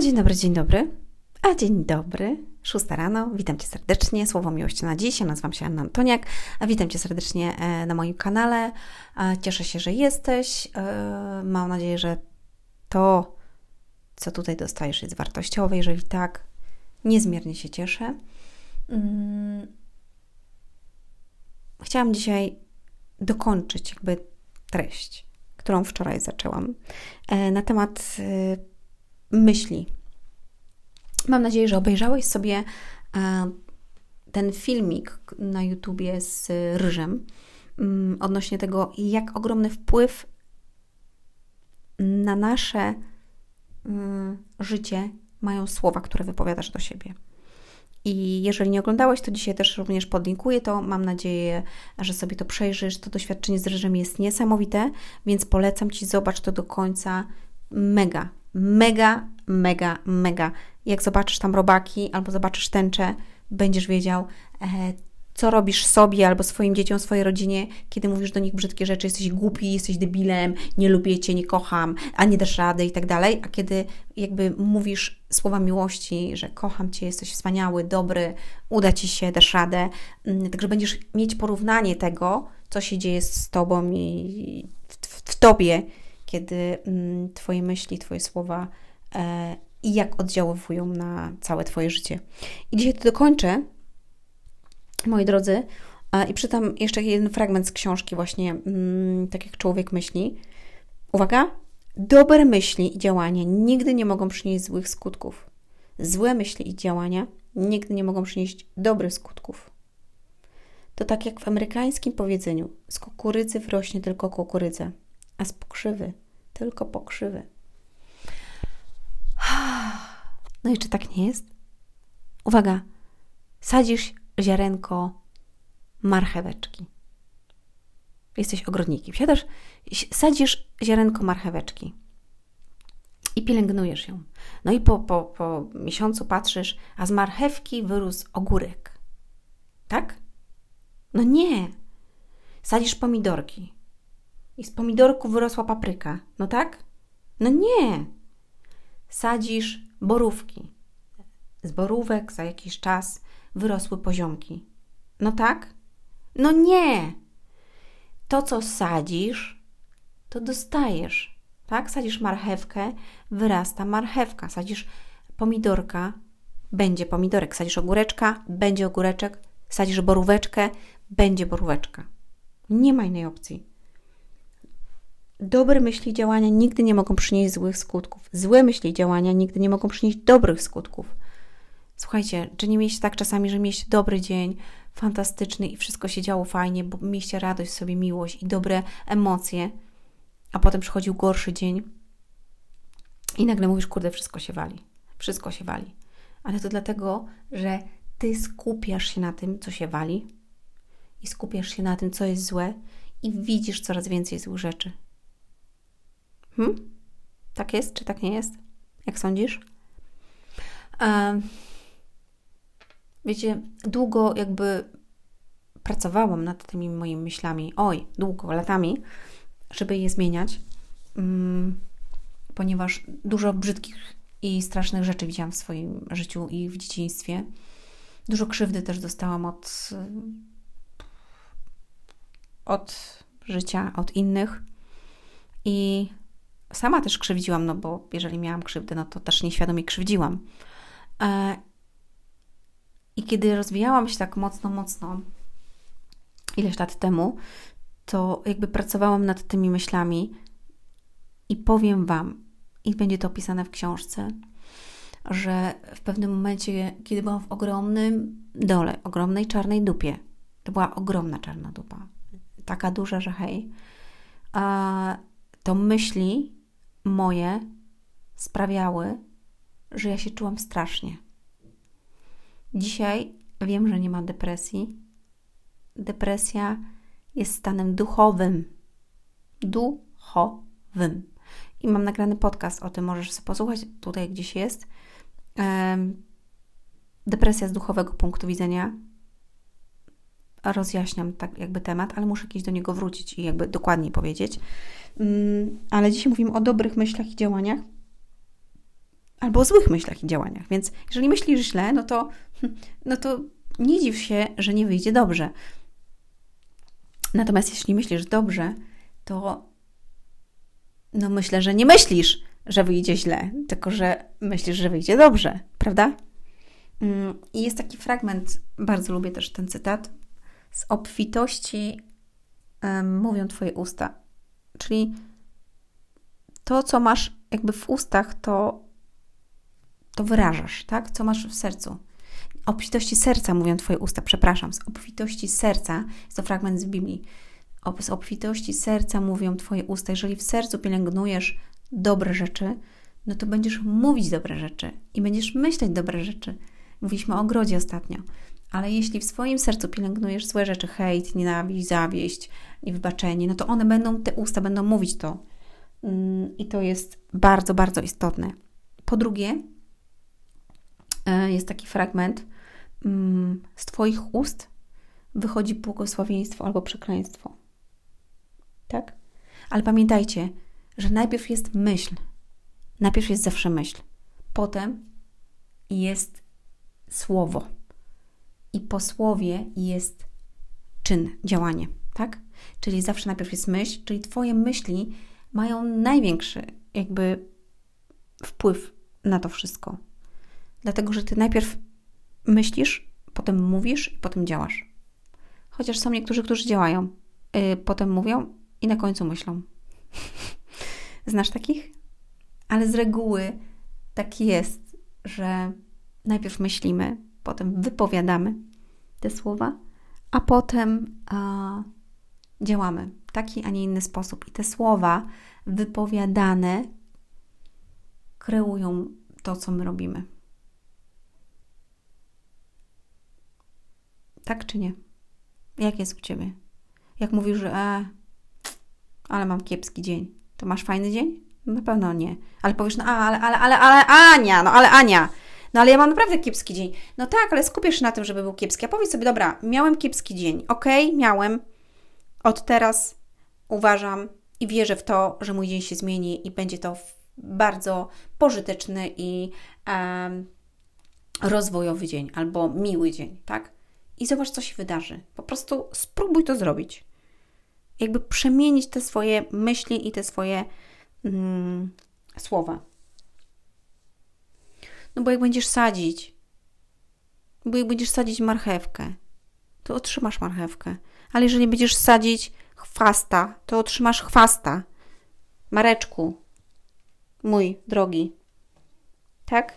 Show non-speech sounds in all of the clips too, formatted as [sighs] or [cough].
Dzień dobry, dzień dobry. A dzień dobry. Szósta rano. Witam Cię serdecznie. Słowo miłości na dziś. Ja nazywam się Anna Antoniak. Witam Cię serdecznie e, na moim kanale. Cieszę się, że jesteś. E, mam nadzieję, że to, co tutaj dostajesz, jest wartościowe. Jeżeli tak, niezmiernie się cieszę. Mm. Chciałam dzisiaj dokończyć jakby treść, którą wczoraj zaczęłam, e, na temat myśli. Mam nadzieję, że obejrzałeś sobie e, ten filmik na YouTubie z Ryżem mm, odnośnie tego, jak ogromny wpływ na nasze mm, życie mają słowa, które wypowiadasz do siebie. I jeżeli nie oglądałeś, to dzisiaj też również podlinkuję to. Mam nadzieję, że sobie to przejrzysz. To doświadczenie z ryżem jest niesamowite, więc polecam Ci, zobacz to do końca. Mega, mega, mega, mega. Jak zobaczysz tam robaki albo zobaczysz tęczę, będziesz wiedział, e, co robisz sobie albo swoim dzieciom, swojej rodzinie, kiedy mówisz do nich brzydkie rzeczy, jesteś głupi, jesteś debilem, nie lubię cię, nie kocham, a nie dasz rady i tak dalej, a kiedy jakby mówisz słowa miłości, że kocham cię, jesteś wspaniały, dobry, uda ci się, dasz radę, mm, także będziesz mieć porównanie tego, co się dzieje z tobą i w, w, w tobie, kiedy mm, twoje myśli, twoje słowa e, i jak oddziaływują na całe Twoje życie. I dzisiaj to dokończę, moi drodzy, i przytam jeszcze jeden fragment z książki, właśnie mm, tak jak człowiek myśli. Uwaga! Dobre myśli i działania nigdy nie mogą przynieść złych skutków. Złe myśli i działania nigdy nie mogą przynieść dobrych skutków. To tak jak w amerykańskim powiedzeniu: z kukurydzy wrośnie tylko kukurydza, a z pokrzywy tylko pokrzywy. [sighs] No i czy tak nie jest? Uwaga, sadzisz ziarenko marcheweczki. Jesteś ogrodnikiem. Siadasz, sadzisz ziarenko marcheweczki i pielęgnujesz ją. No i po, po, po miesiącu patrzysz, a z marchewki wyrósł ogórek. Tak? No nie. Sadzisz pomidorki i z pomidorku wyrosła papryka. No tak? No nie sadzisz borówki. Z borówek za jakiś czas wyrosły poziomki. No tak? No nie! To, co sadzisz, to dostajesz. Tak? Sadzisz marchewkę, wyrasta marchewka. Sadzisz pomidorka, będzie pomidorek. Sadzisz ogóreczka, będzie ogóreczek. Sadzisz boróweczkę, będzie boróweczka. Nie ma innej opcji. Dobre myśli i działania nigdy nie mogą przynieść złych skutków. Złe myśli i działania nigdy nie mogą przynieść dobrych skutków. Słuchajcie, czy nie mieliście tak czasami, że mieliście dobry dzień, fantastyczny i wszystko się działo fajnie, bo mieliście radość sobie, miłość i dobre emocje, a potem przychodził gorszy dzień i nagle mówisz, kurde, wszystko się wali. Wszystko się wali. Ale to dlatego, że ty skupiasz się na tym, co się wali i skupiasz się na tym, co jest złe i widzisz coraz więcej złych rzeczy. Hmm? Tak jest, czy tak nie jest? Jak sądzisz? wiecie, długo jakby pracowałam nad tymi moimi myślami, oj, długo, latami, żeby je zmieniać, um, ponieważ dużo brzydkich i strasznych rzeczy widziałam w swoim życiu i w dzieciństwie. Dużo krzywdy też dostałam od, od życia, od innych. I sama też krzywdziłam, no bo jeżeli miałam krzywdę, no to też nieświadomie krzywdziłam. E, I kiedy rozwijałam się tak mocno, mocno, ileś lat temu, to jakby pracowałam nad tymi myślami i powiem Wam, i będzie to opisane w książce, że w pewnym momencie, kiedy byłam w ogromnym dole, ogromnej czarnej dupie, to była ogromna czarna dupa, taka duża, że hej, to myśli moje sprawiały, że ja się czułam strasznie. Dzisiaj wiem, że nie ma depresji. Depresja jest stanem duchowym. Duchowym. I mam nagrany podcast o tym, możesz sobie posłuchać, tutaj gdzieś jest. Depresja z duchowego punktu widzenia. Rozjaśniam tak jakby temat, ale muszę kiedyś do niego wrócić i jakby dokładniej powiedzieć. Mm, ale dzisiaj mówimy o dobrych myślach i działaniach. albo o złych myślach i działaniach. Więc jeżeli myślisz źle, no to, no to nie dziw się, że nie wyjdzie dobrze. Natomiast jeśli myślisz dobrze, to no myślę, że nie myślisz, że wyjdzie źle, tylko że myślisz, że wyjdzie dobrze, prawda? Mm, I jest taki fragment, bardzo lubię też ten cytat, z obfitości mówią Twoje usta. Czyli to, co masz jakby w ustach, to, to wyrażasz, tak? Co masz w sercu. Obfitości serca mówią Twoje usta, przepraszam, z obfitości serca, jest to fragment z Biblii, z obfitości serca mówią Twoje usta. Jeżeli w sercu pielęgnujesz dobre rzeczy, no to będziesz mówić dobre rzeczy i będziesz myśleć dobre rzeczy. Mówiliśmy o ogrodzie ostatnio. Ale jeśli w swoim sercu pielęgnujesz złe rzeczy, hejt, nienawiść, zawieść, niewybaczenie, no to one będą, te usta będą mówić to. Mm, I to jest bardzo, bardzo istotne. Po drugie, e, jest taki fragment, mm, z Twoich ust wychodzi błogosławieństwo albo przekleństwo. Tak? Ale pamiętajcie, że najpierw jest myśl. Najpierw jest zawsze myśl. Potem jest słowo. I po słowie jest czyn, działanie, tak? Czyli zawsze najpierw jest myśl, czyli Twoje myśli mają największy jakby wpływ na to wszystko. Dlatego, że Ty najpierw myślisz, potem mówisz i potem działasz. Chociaż są niektórzy, którzy działają, yy, potem mówią i na końcu myślą. [laughs] Znasz takich? Ale z reguły tak jest, że najpierw myślimy, potem wypowiadamy te słowa, a potem a, działamy w taki, a nie inny sposób. I te słowa wypowiadane kreują to, co my robimy. Tak czy nie? Jak jest u ciebie? Jak mówisz, że e, ale mam kiepski dzień, to masz fajny dzień? Na pewno nie. Ale powiesz, no ale, ale, ale, ale Ania, no ale Ania, no ale ja mam naprawdę kiepski dzień. No tak, ale skupisz się na tym, żeby był kiepski. A powiedz sobie, dobra, miałem kiepski dzień. Okej, okay, miałem. Od teraz uważam i wierzę w to, że mój dzień się zmieni i będzie to bardzo pożyteczny i rozwojowy dzień albo miły dzień, tak? I zobacz, co się wydarzy. Po prostu spróbuj to zrobić. Jakby przemienić te swoje myśli i te swoje mm, słowa. No bo jak będziesz sadzić, bo jak będziesz sadzić marchewkę, to otrzymasz marchewkę. Ale jeżeli będziesz sadzić chwasta, to otrzymasz chwasta. Mareczku, mój drogi. Tak?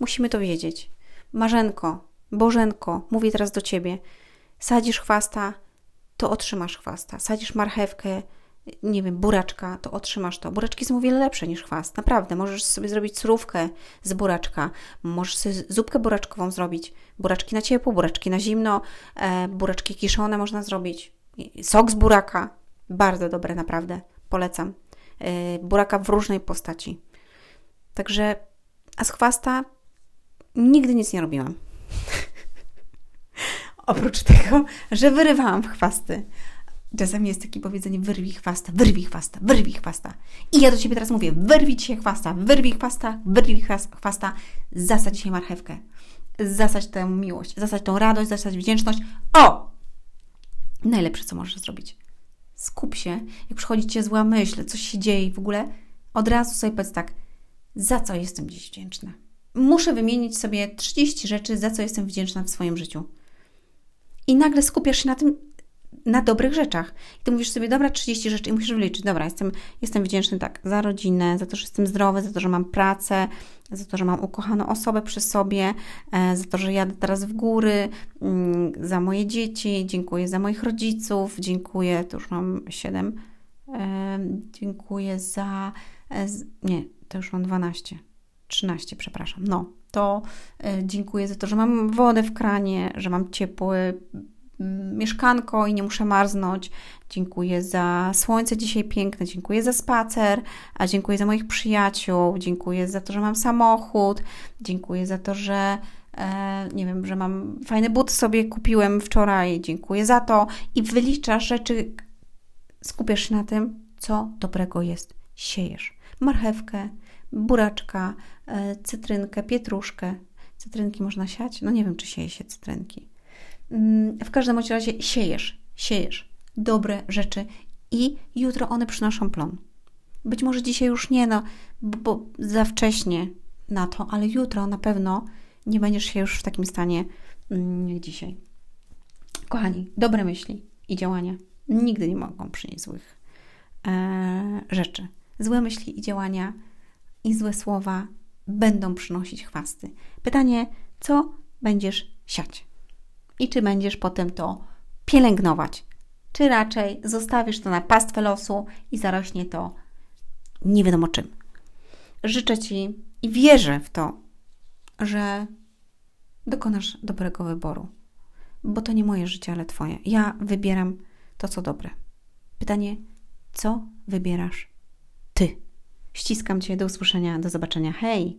Musimy to wiedzieć. Marzenko, Bożenko, mówię teraz do ciebie. Sadzisz chwasta, to otrzymasz chwasta. Sadzisz marchewkę, nie wiem, buraczka, to otrzymasz to. Buraczki są o wiele lepsze niż chwast. Naprawdę. Możesz sobie zrobić surówkę z buraczka. Możesz sobie zupkę buraczkową zrobić. Buraczki na ciepło, buraczki na zimno, e, buraczki kiszone można zrobić. Sok z buraka. Bardzo dobre, naprawdę. Polecam. E, buraka w różnej postaci. Także, a z chwasta nigdy nic nie robiłam. [laughs] Oprócz tego, że wyrywałam chwasty. Czasami jest takie powiedzenie wyrwij chwasta, wyrwij chwasta, wyrwij chwasta. I ja do Ciebie teraz mówię, wyrwij się chwasta, wyrwij chwasta, wyrwij chwasta, zasadź się marchewkę. Zasadź tę miłość, zasadź tą radość, zasadź wdzięczność. O! Najlepsze, co możesz zrobić. Skup się, jak przychodzi Cię zła myśl, coś się dzieje w ogóle, od razu sobie powiedz tak, za co jestem dziś wdzięczna. Muszę wymienić sobie 30 rzeczy, za co jestem wdzięczna w swoim życiu. I nagle skupiasz się na tym, na dobrych rzeczach. I ty mówisz sobie, dobra, 30 rzeczy i musisz wyliczyć, dobra, jestem, jestem wdzięczny tak za rodzinę, za to, że jestem zdrowy, za to, że mam pracę, za to, że mam ukochaną osobę przy sobie, e, za to, że jadę teraz w góry, mm, za moje dzieci, dziękuję za moich rodziców, dziękuję, to już mam 7, e, dziękuję za, e, nie, to już mam 12, 13, przepraszam, no, to dziękuję za to, że mam wodę w kranie, że mam ciepły mieszkanko i nie muszę marznąć. Dziękuję za słońce dzisiaj piękne, dziękuję za spacer, a dziękuję za moich przyjaciół, dziękuję za to, że mam samochód, dziękuję za to, że e, nie wiem, że mam fajne buty sobie kupiłem wczoraj, dziękuję za to i wyliczasz rzeczy, skupiasz się na tym, co dobrego jest. Siejesz marchewkę, buraczka, e, cytrynkę, pietruszkę. Cytrynki można siać? No nie wiem, czy sieje się cytrynki. Mm, w każdym razie siejesz, siejesz dobre rzeczy i jutro one przynoszą plon. Być może dzisiaj już nie, no, bo, za wcześnie na to, ale jutro na pewno nie będziesz się już w takim stanie mm, jak dzisiaj. Kochani, dobre myśli i działania nigdy nie mogą przynieść złych e, rzeczy. Złe myśli i działania i złe słowa będą przynosić chwasty. Pytanie, co będziesz siać? I czy będziesz potem to pielęgnować? Czy raczej zostawisz to na pastwę losu i zarośnie to nie wiadomo czym? Życzę Ci i wierzę w to, że dokonasz dobrego wyboru, bo to nie moje życie, ale Twoje. Ja wybieram to, co dobre. Pytanie, co wybierasz Ty? Ściskam Cię, do usłyszenia, do zobaczenia. Hej!